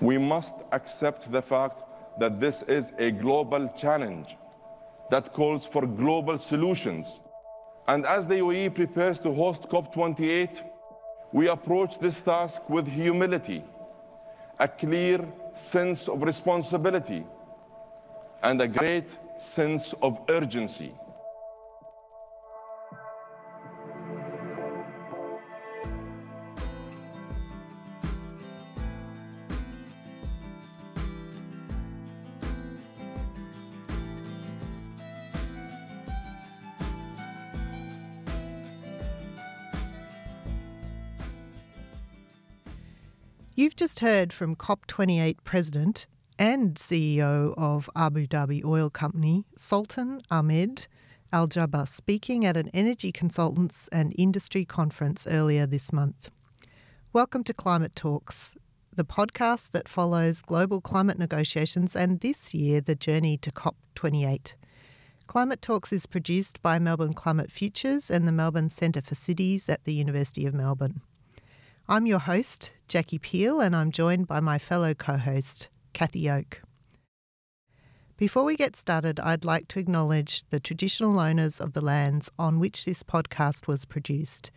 We must accept the fact that this is a global challenge that calls for global solutions. And as the UAE prepares to host COP28, we approach this task with humility, a clear sense of responsibility, and a great sense of urgency. Just heard from COP28 President and CEO of Abu Dhabi Oil Company, Sultan Ahmed Al Jaber, speaking at an energy consultants and industry conference earlier this month. Welcome to Climate Talks, the podcast that follows global climate negotiations and this year the journey to COP28. Climate Talks is produced by Melbourne Climate Futures and the Melbourne Centre for Cities at the University of Melbourne. I'm your host, Jackie Peel, and I'm joined by my fellow co host, Cathy Oke. Before we get started, I'd like to acknowledge the traditional owners of the lands on which this podcast was produced.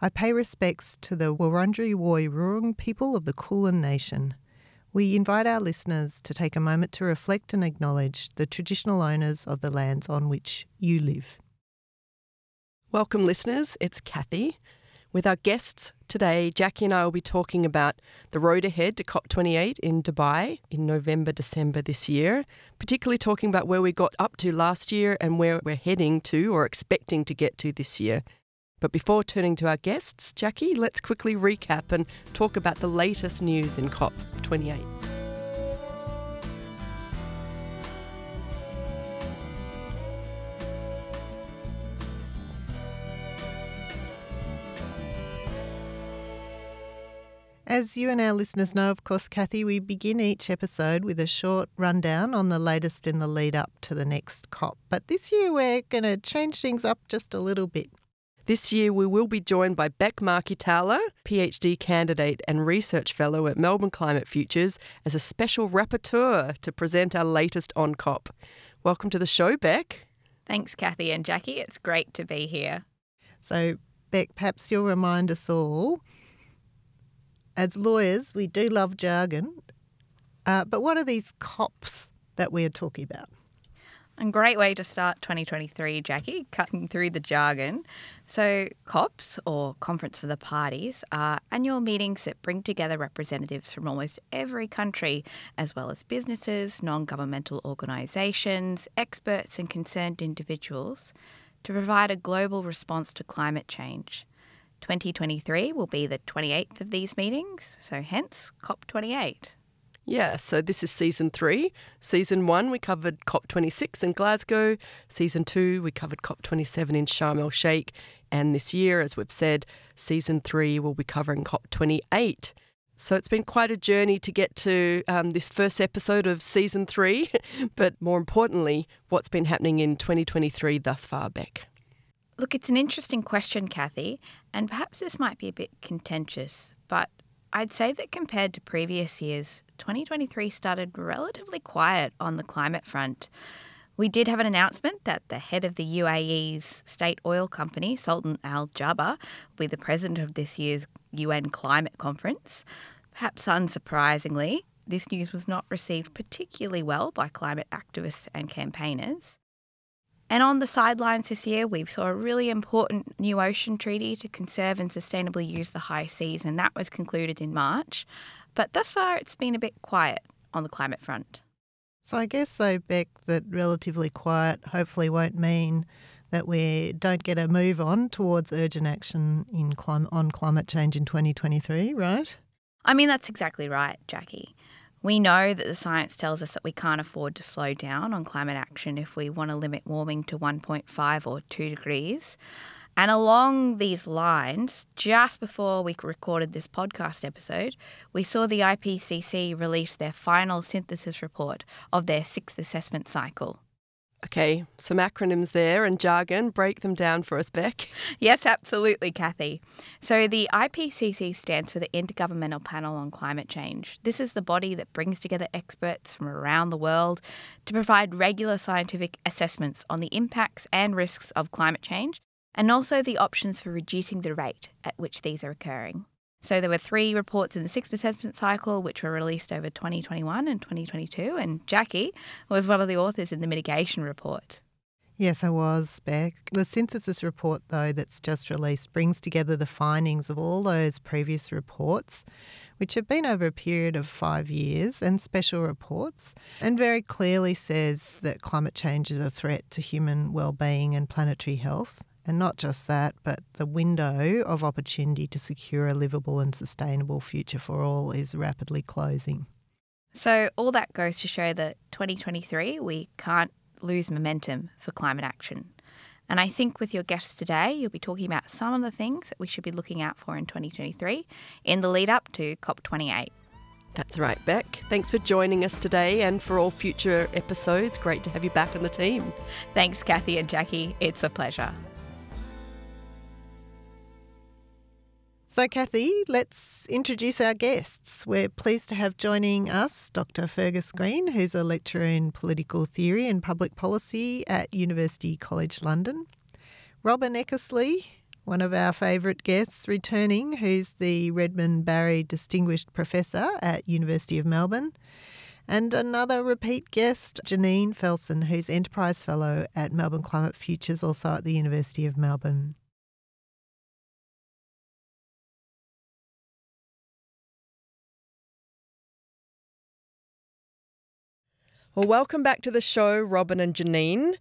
I pay respects to the Wurundjeri Woi Wurrung people of the Kulin Nation. We invite our listeners to take a moment to reflect and acknowledge the traditional owners of the lands on which you live. Welcome, listeners. It's Cathy. With our guests today, Jackie and I will be talking about the road ahead to COP28 in Dubai in November, December this year, particularly talking about where we got up to last year and where we're heading to or expecting to get to this year. But before turning to our guests, Jackie, let's quickly recap and talk about the latest news in COP28. As you and our listeners know, of course, Cathy, we begin each episode with a short rundown on the latest in the lead up to the next COP. But this year we're going to change things up just a little bit. This year, we will be joined by Bek Markey Towler, PhD candidate and research fellow at Melbourne Climate Futures, as a special rapporteur to present our latest on COP. Welcome to the show, Bek. Thanks, Cathy and Jackie. It's great to be here. So, Bek, perhaps you'll remind us all as lawyers, we do love jargon. Uh, but what are these COPs that we're talking about? A great way to start 2023, Jackie, cutting through the jargon. So, COPs, or Conference for the Parties, are annual meetings that bring together representatives from almost every country, as well as businesses, non governmental organisations, experts, and concerned individuals, to provide a global response to climate change. 2023 will be the 28th of these meetings, so hence COP28. Yeah, so this is season three. Season one, we covered COP26 in Glasgow. Season two, we covered COP27 in Sharm el Sheikh. And this year, as we've said, season three will be covering COP28. So it's been quite a journey to get to um, this first episode of season three, but more importantly, what's been happening in 2023 thus far, Bek. Look, it's an interesting question, Cathy, and perhaps this might be a bit contentious, but I'd say that compared to previous years, 2023 started relatively quiet on the climate front. We did have an announcement that the head of the UAE's state oil company, Sultan Al Jaber, will be the president of this year's UN climate conference. Perhaps unsurprisingly, this news was not received particularly well by climate activists and campaigners. And on the sidelines this year, we saw a really important new ocean treaty to conserve and sustainably use the high seas, and that was concluded in March. But thus far, it's been a bit quiet on the climate front. So I guess, so, Bek, that relatively quiet hopefully won't mean that we don't get a move on towards urgent action in clim- on climate change in 2023, right? I mean, that's exactly right, Jackie. We know that the science tells us that we can't afford to slow down on climate action if we want to limit warming to 1.5 or 2 degrees. And along these lines, just before we recorded this podcast episode, we saw the IPCC release their final synthesis report of their sixth assessment cycle. Okay, some acronyms there and jargon. Break them down for us, Bek. Yes, absolutely, Cathy. So, the IPCC stands for the Intergovernmental Panel on Climate Change. This is the body that brings together experts from around the world to provide regular scientific assessments on the impacts and risks of climate change and also the options for reducing the rate at which these are occurring. So there were three reports in the six assessment cycle, which were released over 2021 and 2022, and Jackie was one of the authors in the mitigation report. Yes, I was, Bek. The synthesis report, though, that's just released brings together the findings of all those previous reports, which have been over a period of five years, and special reports, and very clearly says that climate change is a threat to human well-being and planetary health. And not just that, but the window of opportunity to secure a livable and sustainable future for all is rapidly closing. So, all that goes to show that 2023, we can't lose momentum for climate action. And I think with your guests today, you'll be talking about some of the things that we should be looking out for in 2023 in the lead up to COP28. That's right, Bek. Thanks for joining us today and for all future episodes. Great to have you back on the team. Thanks, Cathy and Jackie. It's a pleasure. So, Cathy, let's introduce our guests. We're pleased to have joining us Dr. Fergus Green, who's a lecturer in political theory and public policy at University College London. Robyn Eckersley, one of our favourite guests returning, who's the Redmond Barry Distinguished Professor at University of Melbourne. And another repeat guest, Janine Felson, who's Enterprise Fellow at Melbourne Climate Futures, also at the University of Melbourne. Well, welcome back to the show, Robyn and Janine.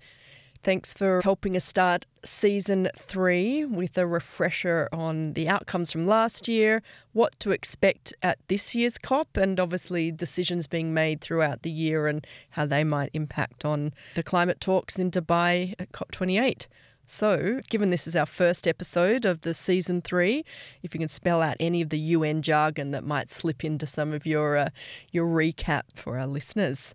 Thanks for helping us start season three with a refresher on the outcomes from last year, what to expect at this year's COP, and obviously decisions being made throughout the year and how they might impact on the climate talks in Dubai at COP28. So, given this is our first episode of the season three, if you can spell out any of the UN jargon that might slip into some of your uh, your recap for our listeners.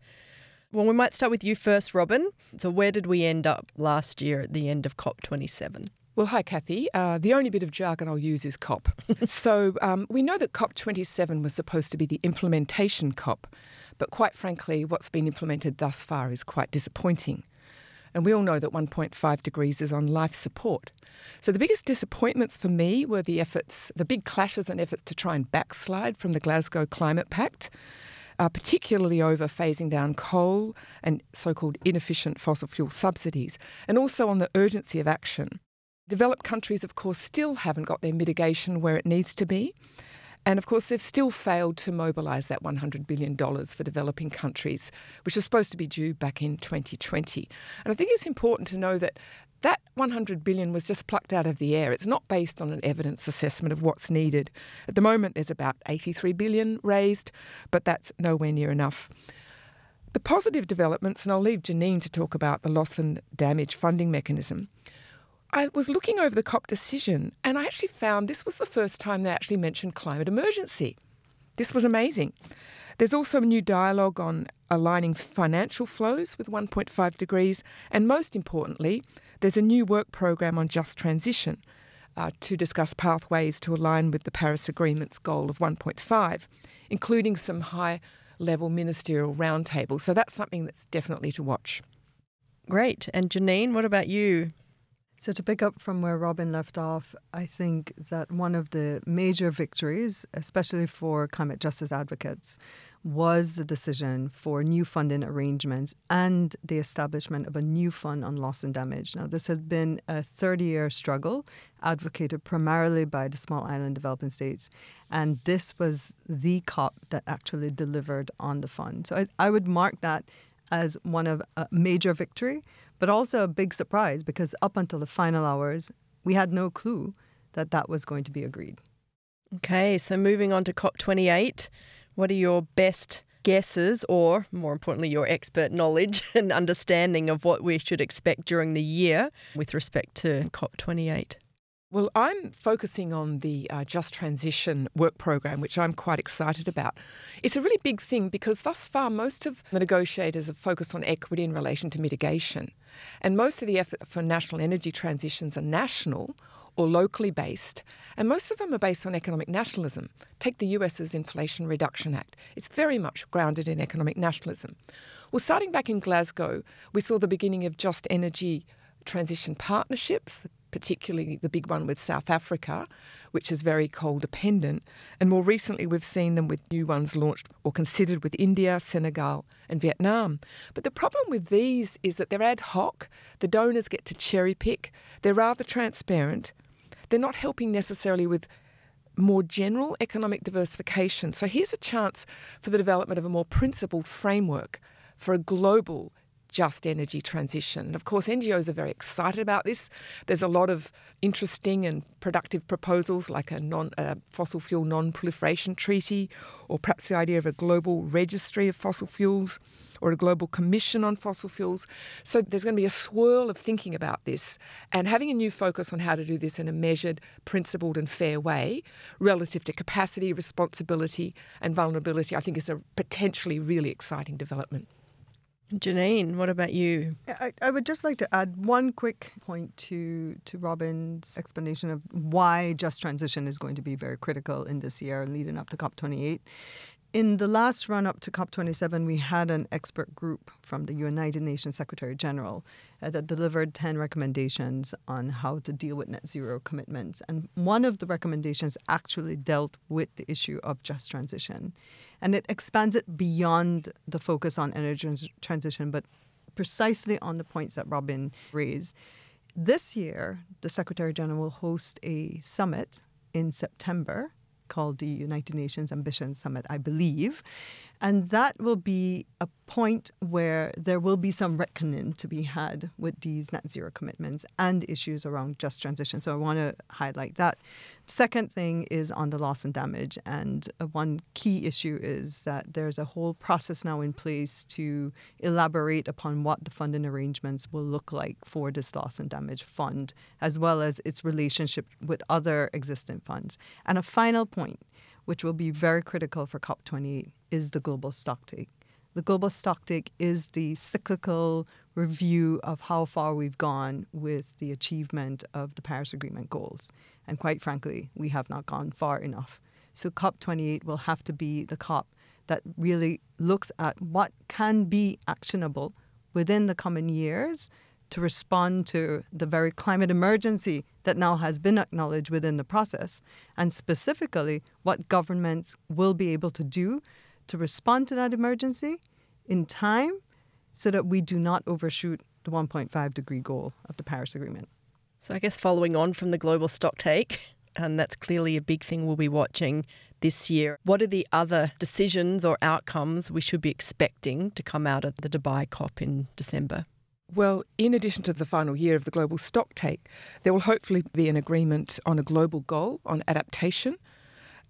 Well, we might start with you first, Robyn. So, where did we end up last year at the end of COP27? Well, hi, Cathy. Uh, the only bit of jargon I'll use is COP. so, um, we know that COP27 was supposed to be the implementation COP, but quite frankly, what's been implemented thus far is quite disappointing. And we all know that 1.5 degrees is on life support. So the biggest disappointments for me were the efforts, the big clashes and efforts to try and backslide from the Glasgow Climate Pact particularly over phasing down coal and so called inefficient fossil fuel subsidies, and also on the urgency of action. Developed countries, of course, still haven't got their mitigation where it needs to be. And of course, they've still failed to mobilise that $100 billion for developing countries, which was supposed to be due back in 2020. And I think it's important to know that that 100 billion was just plucked out of the air. It's not based on an evidence assessment of what's needed. At the moment, there's about 83 billion raised, but that's nowhere near enough. The positive developments, and I'll leave Janine to talk about the loss and damage funding mechanism. I was looking over the COP decision and I actually found this was the first time they actually mentioned climate emergency. This was amazing. There's also a new dialogue on aligning financial flows with 1.5 degrees, and most importantly, there's a new work program on just transition uh, to discuss pathways to align with the Paris Agreement's goal of 1.5, including some high level ministerial roundtables. So that's something that's definitely to watch. Great. And Janine, what about you? So, to pick up from where Robyn left off, I think that one of the major victories, especially for climate justice advocates, was the decision for new funding arrangements and the establishment of a new fund on loss and damage. Now, this has been a 30 year struggle advocated primarily by the small island developing states. And this was the COP that actually delivered on the fund. So, I, I would mark that as one of a major victory but also a big surprise because up until the final hours, we had no clue that that was going to be agreed. Okay, so moving on to COP28, what are your best guesses, or more importantly, your expert knowledge and understanding of what we should expect during the year with respect to COP28? Well, I'm focusing on the uh, Just Transition work program, which I'm quite excited about. It's a really big thing because thus far, most of the negotiators have focused on equity in relation to mitigation. And most of the effort for national energy transitions are national or locally based, and most of them are based on economic nationalism. Take the US's Inflation Reduction Act. It's very much grounded in economic nationalism. Well, starting back in Glasgow, we saw the beginning of just energy transition partnerships, particularly the big one with South Africa, which is very coal dependent. And more recently, we've seen them with new ones launched or considered with India, Senegal, and Vietnam. But the problem with these is that they're ad hoc, the donors get to cherry pick, they're rather transparent, they're not helping necessarily with more general economic diversification. So here's a chance for the development of a more principled framework for a global just energy transition. Of course, NGOs are very excited about this. There's a lot of interesting and productive proposals like a non, fossil fuel non proliferation treaty, or perhaps the idea of a global registry of fossil fuels, or a global commission on fossil fuels. So there's going to be a swirl of thinking about this and having a new focus on how to do this in a measured, principled, and fair way relative to capacity, responsibility, and vulnerability, I think is a potentially really exciting development. Janine, what about you? I, I would just like to add one quick point to to Robyn's explanation of why just transition is going to be very critical in this year leading up to COP28. In the last run up to COP27, we had an expert group from the United Nations Secretary General uh, that delivered 10 recommendations on how to deal with net zero commitments. And one of the recommendations actually dealt with the issue of just transition. And it expands it beyond the focus on energy transition, but precisely on the points that Robyn raised. This year, the Secretary General will host a summit in September called the United Nations Ambition Summit, I believe. And that will be a point where there will be some reckoning to be had with these net zero commitments and issues around just transition. So I want to highlight that. Second thing is on the loss and damage. And uh, one key issue is that there's a whole process now in place to elaborate upon what the funding arrangements will look like for this loss and damage fund, as well as its relationship with other existing funds. And a final point which will be very critical for COP28, is the global stocktake. The global stocktake is the cyclical review of how far we've gone with the achievement of the Paris Agreement goals. And quite frankly, we have not gone far enough. So COP28 will have to be the COP that really looks at what can be actionable within the coming years to respond to the very climate emergency that now has been acknowledged within the process, and specifically what governments will be able to do to respond to that emergency in time so that we do not overshoot the 1.5 degree goal of the Paris Agreement. So, I guess following on from the global stock take, and that's clearly a big thing we'll be watching this year. What are the other decisions or outcomes we should be expecting to come out of the Dubai COP in December? Well, in addition to the final year of the global stocktake, there will hopefully be an agreement on a global goal on adaptation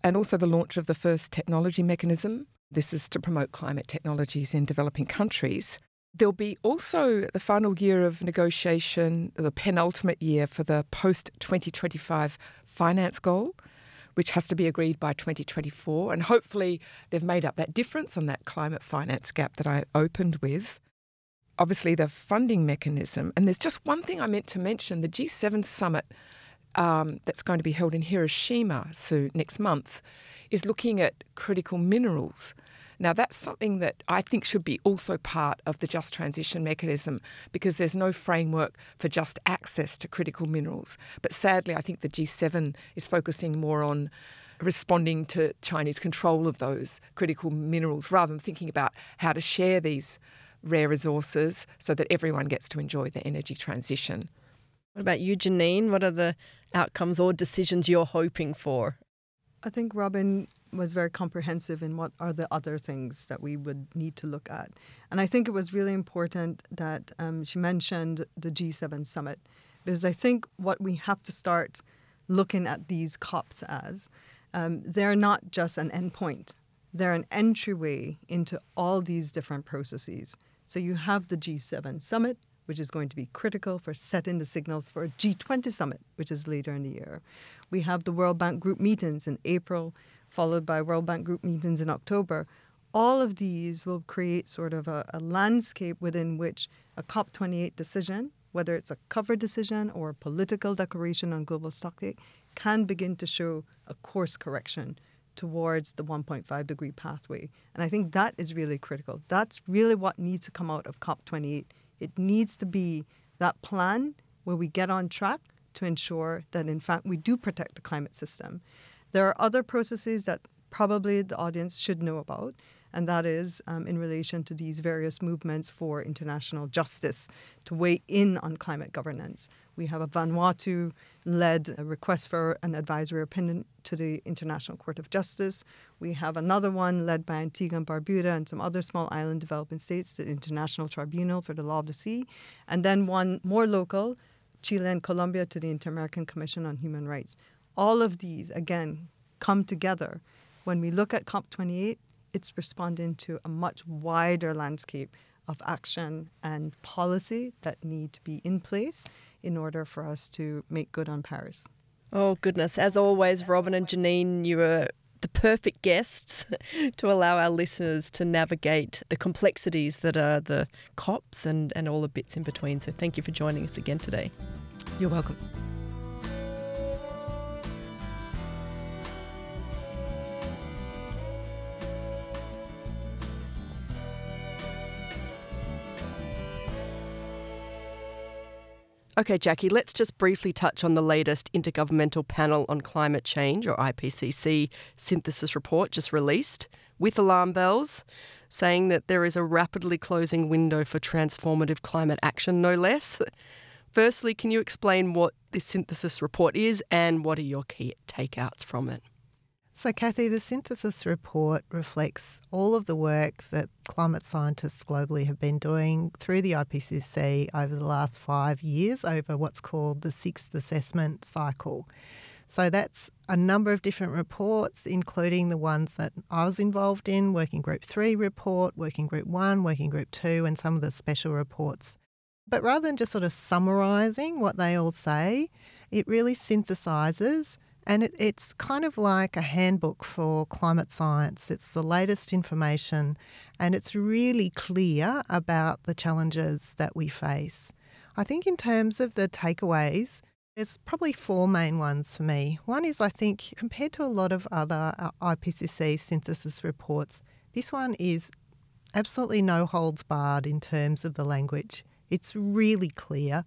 and also the launch of the first technology mechanism. This is to promote climate technologies in developing countries. There'll be also the final year of negotiation, the penultimate year for the post 2025 finance goal, which has to be agreed by 2024. And hopefully, they've made up that difference on that climate finance gap that I opened with obviously the funding mechanism. And there's just one thing I meant to mention the G7 summit um, that's going to be held in Hiroshima soon, next month is looking at critical minerals. Now, that's something that I think should be also part of the just transition mechanism because there's no framework for just access to critical minerals. But sadly, I think the G7 is focusing more on responding to Chinese control of those critical minerals rather than thinking about how to share these rare resources so that everyone gets to enjoy the energy transition. What about you, Janine? What are the outcomes or decisions you're hoping for? I think Robyn was very comprehensive in what are the other things that we would need to look at. And I think it was really important that um, she mentioned the G7 summit because I think what we have to start looking at these COPs as, um, they're not just an endpoint, they're an entryway into all these different processes. So you have the G7 summit, which is going to be critical for setting the signals for a G20 summit, which is later in the year. We have the World Bank Group meetings in April, followed by World Bank Group meetings in October. all of these will create sort of a, a landscape within which a COP28 decision, whether it's a cover decision or a political declaration on global stocktake, can begin to show a course correction towards the 1.5 degree pathway. And I think that is really critical. That's really what needs to come out of COP28. It needs to be that plan where we get on track to ensure that, in fact, we do protect the climate system. There are other processes that probably the audience should know about and that is um, in relation to these various movements for international justice to weigh in on climate governance. We have a Vanuatu led request for an advisory opinion to the International Court of Justice. We have another one led by Antigua and Barbuda and some other small island developing states, the International Tribunal for the Law of the Sea. And then one more local, Chile and Colombia, to the Inter American Commission on Human Rights. All of these, again, come together. When we look at COP28, it's responding to a much wider landscape of action and policy that need to be in place in order for us to make good on Paris. Oh, goodness. As always, Robyn and Janine, you are the perfect guests to allow our listeners to navigate the complexities that are the COPs and, and all the bits in between. So thank you for joining us again today. You're welcome. Okay, Jackie, let's just briefly touch on the latest Intergovernmental Panel on Climate Change, or IPCC, synthesis report just released with alarm bells saying that there is a rapidly closing window for transformative climate action, no less. Firstly, can you explain what this synthesis report is and what are your key takeouts from it? So, Cathy, the synthesis report reflects all of the work that climate scientists globally have been doing through the IPCC over the last five years over what's called the sixth assessment cycle. So, that's a number of different reports, including the ones that I was involved in Working Group 3 report, Working Group 1, Working Group 2, and some of the special reports. But rather than just sort of summarising what they all say, it really synthesises and it, it's kind of like a handbook for climate science. It's the latest information and it's really clear about the challenges that we face. I think, in terms of the takeaways, there's probably four main ones for me. One is I think, compared to a lot of other uh, IPCC synthesis reports, this one is absolutely no holds barred in terms of the language. It's really clear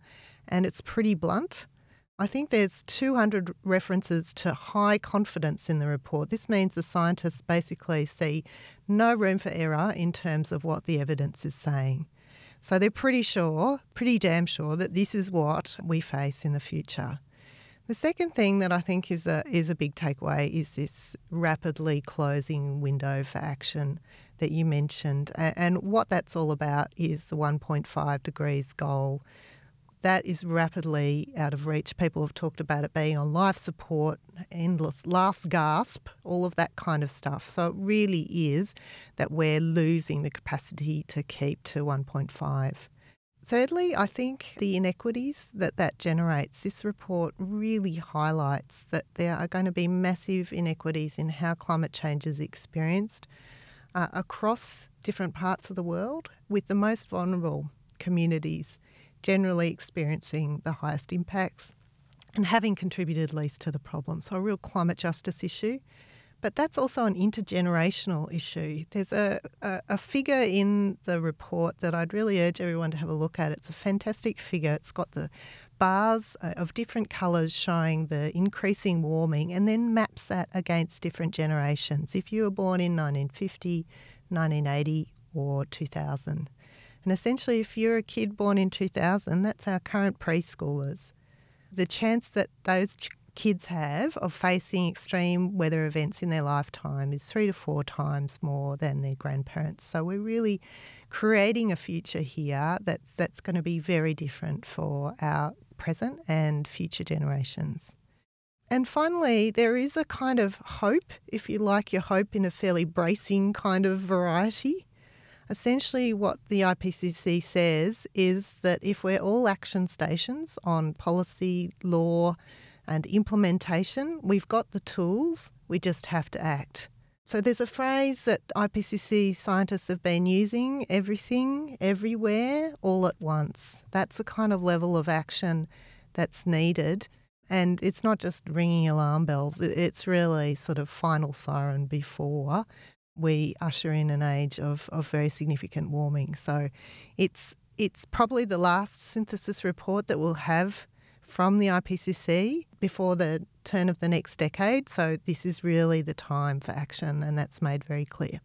and it's pretty blunt. I think there's 200 references to high confidence in the report. This means the scientists basically see no room for error in terms of what the evidence is saying. So they're pretty sure, pretty damn sure, that this is what we face in the future. The second thing that I think is a is a big takeaway is this rapidly closing window for action that you mentioned, and what that's all about is the 1.5 degrees goal that is rapidly out of reach. People have talked about it being on life support, endless last gasp, all of that kind of stuff. So it really is that we're losing the capacity to keep to 1.5. Thirdly, I think the inequities that that generates, this report really highlights that there are going to be massive inequities in how climate change is experienced uh, across different parts of the world, with the most vulnerable communities generally experiencing the highest impacts and having contributed least to the problem. So, a real climate justice issue. But that's also an intergenerational issue. There's a, a, a, figure in the report that I'd really urge everyone to have a look at. It's a fantastic figure. It's got the bars uh, of different colours showing the increasing warming and then maps that against different generations. If you were born in 1950, 1980, or 2000. And essentially, if you're a kid born in 2000, that's our current preschoolers. The chance that those ch- kids have of facing extreme weather events in their lifetime is three to four times more than their grandparents. So we're really creating a future here that's that's going to be very different for our present and future generations. And finally, there is a kind of hope, if you like your hope in a fairly bracing kind of variety. Essentially, what the IPCC says is that if we're all action stations on policy, law, and implementation, we've got the tools, we just have to act. So there's a phrase that IPCC scientists have been using everything, everywhere, all at once. That's the kind of level of action that's needed. And it's not just ringing alarm bells, it's really sort of final siren before we usher in an age of, of very significant warming. So it's it's probably the last synthesis report that we'll have from the IPCC before the turn of the next decade. So this is really the time for action, and that's made very clear.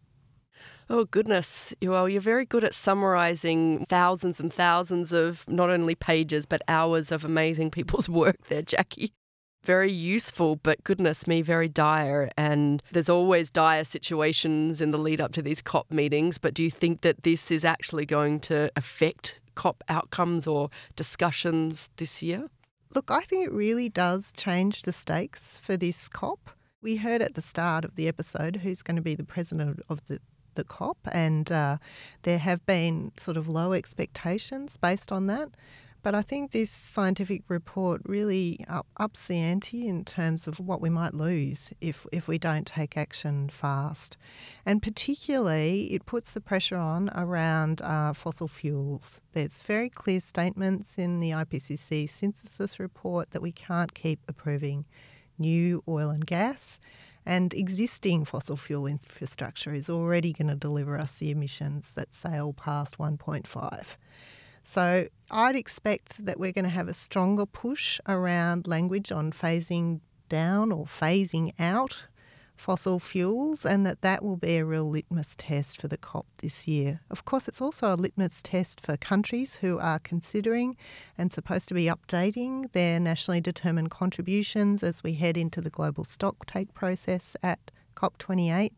Oh, goodness. Well, you're very good at summarising thousands and thousands of not only pages, but hours of amazing people's work there, Jackie. Very useful, but goodness me, very dire. And there's always dire situations in the lead up to these COP meetings. But do you think that this is actually going to affect COP outcomes or discussions this year? Look, I think it really does change the stakes for this COP. We heard at the start of the episode who's going to be the president of the, the COP, and uh, there have been sort of low expectations based on that. But I think this scientific report really up, ups the ante in terms of what we might lose if, if we don't take action fast. And particularly, it puts the pressure on around uh, fossil fuels. There's very clear statements in the IPCC synthesis report that we can't keep approving new oil and gas. And existing fossil fuel infrastructure is already going to deliver us the emissions that sail past 1.5. So I'd expect that we're going to have a stronger push around language on phasing down or phasing out fossil fuels and that that will be a real litmus test for the COP this year. Of course, it's also a litmus test for countries who are considering and supposed to be updating their nationally determined contributions as we head into the global stock take process at COP28.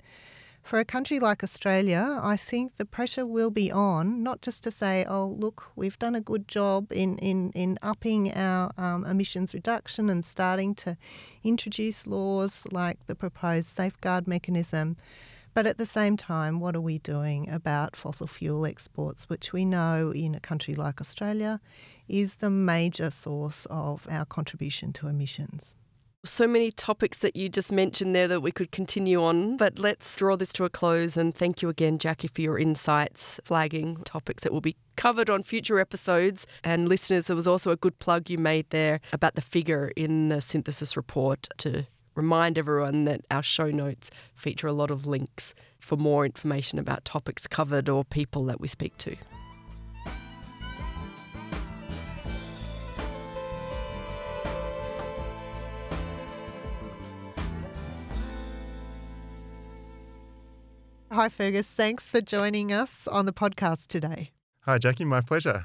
For a country like Australia, I think the pressure will be on, not just to say, oh, look, we've done a good job in, in, in upping our um, emissions reduction and starting to introduce laws like the proposed safeguard mechanism. But at the same time, what are we doing about fossil fuel exports, which we know in a country like Australia is the major source of our contribution to emissions? So many topics that you just mentioned there that we could continue on, but let's draw this to a close. And thank you again, Jackie, for your insights, flagging topics that will be covered on future episodes. And listeners, there was also a good plug you made there about the figure in the synthesis report to remind everyone that our show notes feature a lot of links for more information about topics covered or people that we speak to. Hi, Fergus. Thanks for joining us on the podcast today. Hi, Jackie. My pleasure.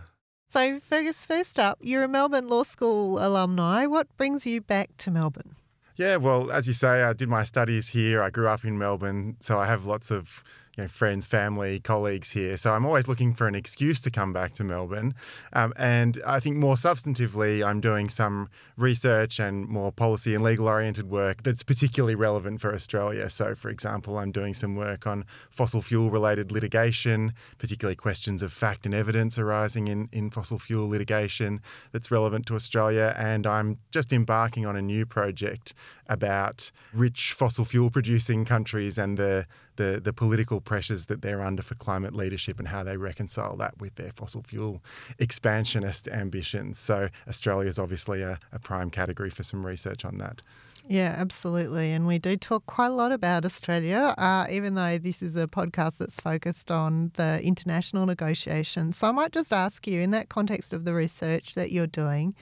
So, Fergus, first up, you're a Melbourne Law School alumni. What brings you back to Melbourne? Yeah, well, as you say, I did my studies here. I grew up in Melbourne, so I have lots of you know, friends, family, colleagues here. So I'm always looking for an excuse to come back to Melbourne. Um, and I think more substantively, I'm doing some research and more policy and legal oriented work that's particularly relevant for Australia. So, for example, I'm doing some work on fossil fuel related litigation, particularly questions of fact and evidence arising in, in fossil fuel litigation that's relevant to Australia. And I'm just embarking on a new project about rich fossil fuel producing countries and the the, the political pressures that they're under for climate leadership and how they reconcile that with their fossil fuel expansionist ambitions. So Australia is obviously a, a prime category for some research on that. Yeah, absolutely. And we do talk quite a lot about Australia, uh, even though this is a podcast that's focused on the international negotiations. So I might just ask you, in that context of the research that you're doing,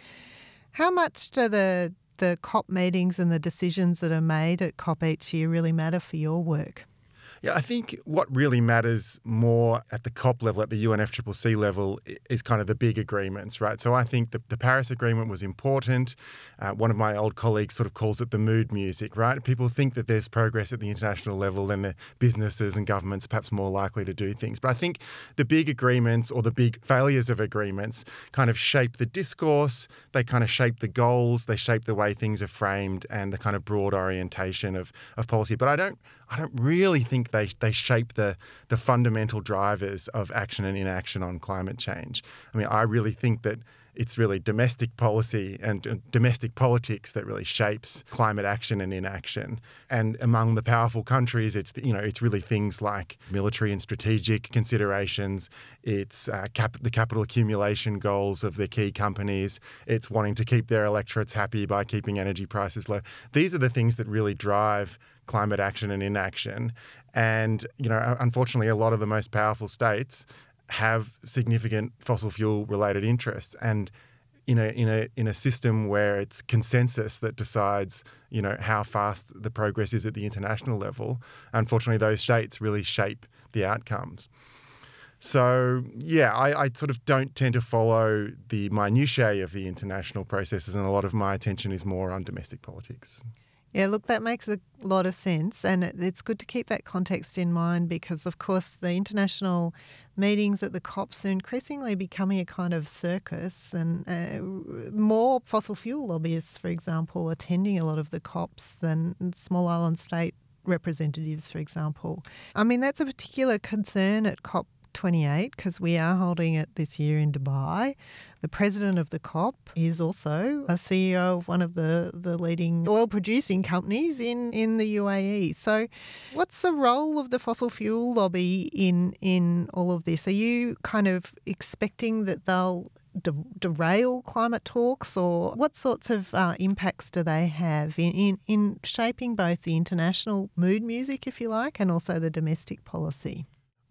how much do the the COP meetings and the decisions that are made at COP each year really matter for your work? Yeah, I think what really matters more at the COP level, at the UNFCCC level, is kind of the big agreements, right? So I think the, the Paris Agreement was important. Uh, one of my old colleagues sort of calls it the mood music, right? People think that there's progress at the international level, then the businesses and governments perhaps more likely to do things. But I think the big agreements or the big failures of agreements kind of shape the discourse, they kind of shape the goals, they shape the way things are framed and the kind of broad orientation of, of policy. But I don't I don't really think they, they shape the, the fundamental drivers of action and inaction on climate change. I mean, I really think that it's really domestic policy and domestic politics that really shapes climate action and inaction. And among the powerful countries, it's you know it's really things like military and strategic considerations. It's uh, cap- the capital accumulation goals of the key companies. It's wanting to keep their electorates happy by keeping energy prices low. These are the things that really drive climate action and inaction. And you know, unfortunately, a lot of the most powerful states have significant fossil fuel related interests. And in a in a in a system where it's consensus that decides you know how fast the progress is at the international level unfortunately those states really shape the outcomes. So yeah I, I sort of don't tend to follow the minutiae of the international processes and a lot of my attention is more on domestic politics yeah, look, that makes a lot of sense. And it's good to keep that context in mind because, of course, the international meetings at the COPs are increasingly becoming a kind of circus, and uh, more fossil fuel lobbyists, for example, attending a lot of the COPs than small island state representatives, for example. I mean, that's a particular concern at COP 28 because we are holding it this year in Dubai. The president of the COP is also a CEO of one of the, the leading oil producing companies in, in the UAE. So, what's the role of the fossil fuel lobby in, in all of this? Are you kind of expecting that they'll de- derail climate talks, or what sorts of uh, impacts do they have in, in, in shaping both the international mood music, if you like, and also the domestic policy?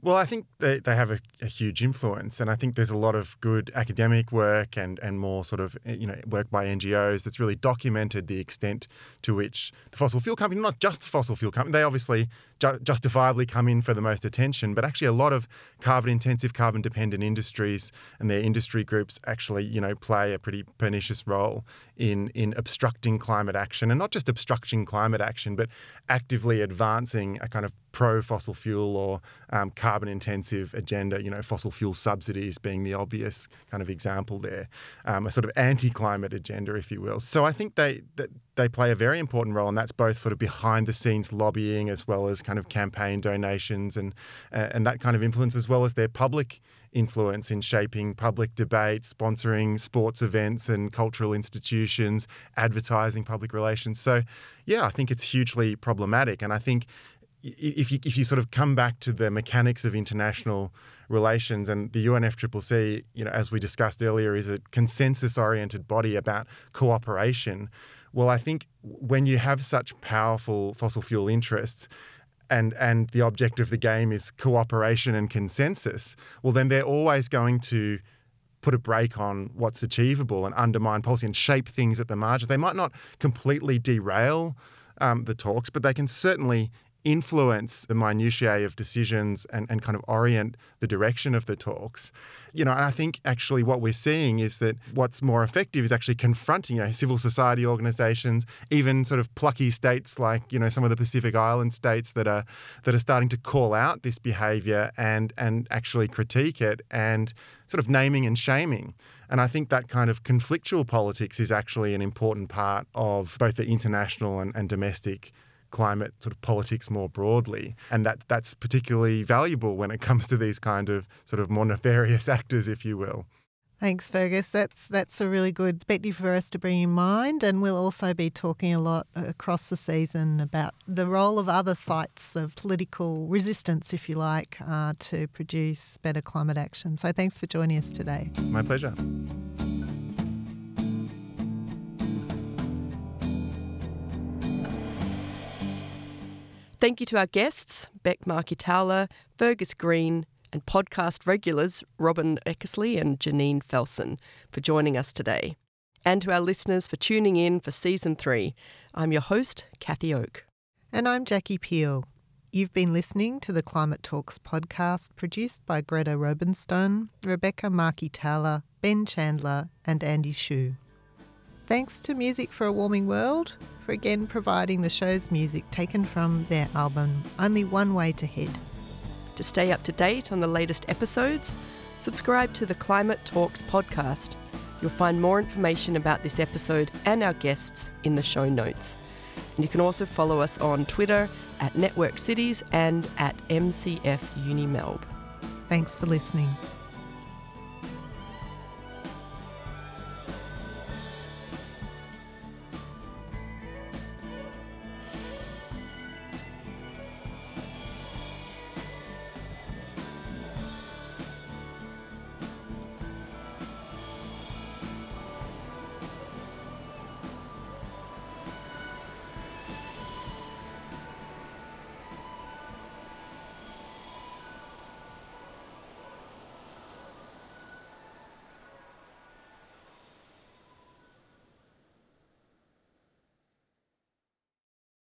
Well, I think they, they have a, a, huge influence, and I think there's a lot of good academic work and, and more sort of eh, you know work by NGOs that's really documented the extent to which the fossil fuel company, not just the fossil fuel company, they obviously ju- justifiably come in for the most attention, but actually a lot of carbon intensive, carbon dependent industries and their industry groups actually you know play a pretty pernicious role in in obstructing climate action, and not just obstructing climate action, but actively advancing a kind of pro fossil fuel or um, carbon intensive agenda, you know, fossil fuel subsidies being the obvious kind of example there, um, a sort of anti climate agenda, if you will. So I think they, they play a very important role, and that's both sort of behind the scenes lobbying as well as kind of campaign donations and, uh, and that kind of influence, as well as their public influence in shaping public debate, sponsoring sports events and cultural institutions, advertising, public relations. So, yeah, I think it's hugely problematic. And I think if you if you sort of come back to the mechanics of international relations and the UNFCCC, you know, as we discussed earlier, is a consensus-oriented body about cooperation. Well, I think when you have such powerful fossil fuel interests, and and the object of the game is cooperation and consensus, well, then they're always going to put a brake on what's achievable and undermine policy and shape things at the margins. They might not completely derail um, the talks, but they can certainly influence the minutiae of decisions and, and kind of orient the direction of the talks. You know, and I think actually what we're seeing is that what's more effective is actually confronting, you know, civil society organizations, even sort of plucky states like, you know, some of the Pacific Island states that are that are starting to call out this behavior and and actually critique it and sort of naming and shaming. And I think that kind of conflictual politics is actually an important part of both the international and, and domestic climate sort of politics more broadly. And that that's particularly valuable when it comes to these kind of sort of more nefarious actors, if you will. Thanks, Fergus. That's that's a really good perspective for us to bring in mind, and we'll also be talking a lot across the season about the role of other sites of political resistance, if you like, uh, to produce better climate action. So, thanks for joining us today. My pleasure. Thank you to our guests, Bek Markey-Towler, Fergus Green, and podcast regulars Robyn Eckersley and Janine Felson for joining us today. And to our listeners for tuning in for season three. I'm your host, Cathy Oke. And I'm Jackie Peel. You've been listening to the Climate Talks podcast produced by Greta Robenstone, Rebecca Markey-Towler, Ben Chandler, and Andy Shu. Thanks to Music for a Warming World for again providing the show's music taken from their album Only One Way to Head. To stay up to date on the latest episodes, subscribe to the Climate Talks podcast. You'll find more information about this episode and our guests in the show notes. And you can also follow us on Twitter at Network Cities and at MCF Uni Melb. Thanks for listening.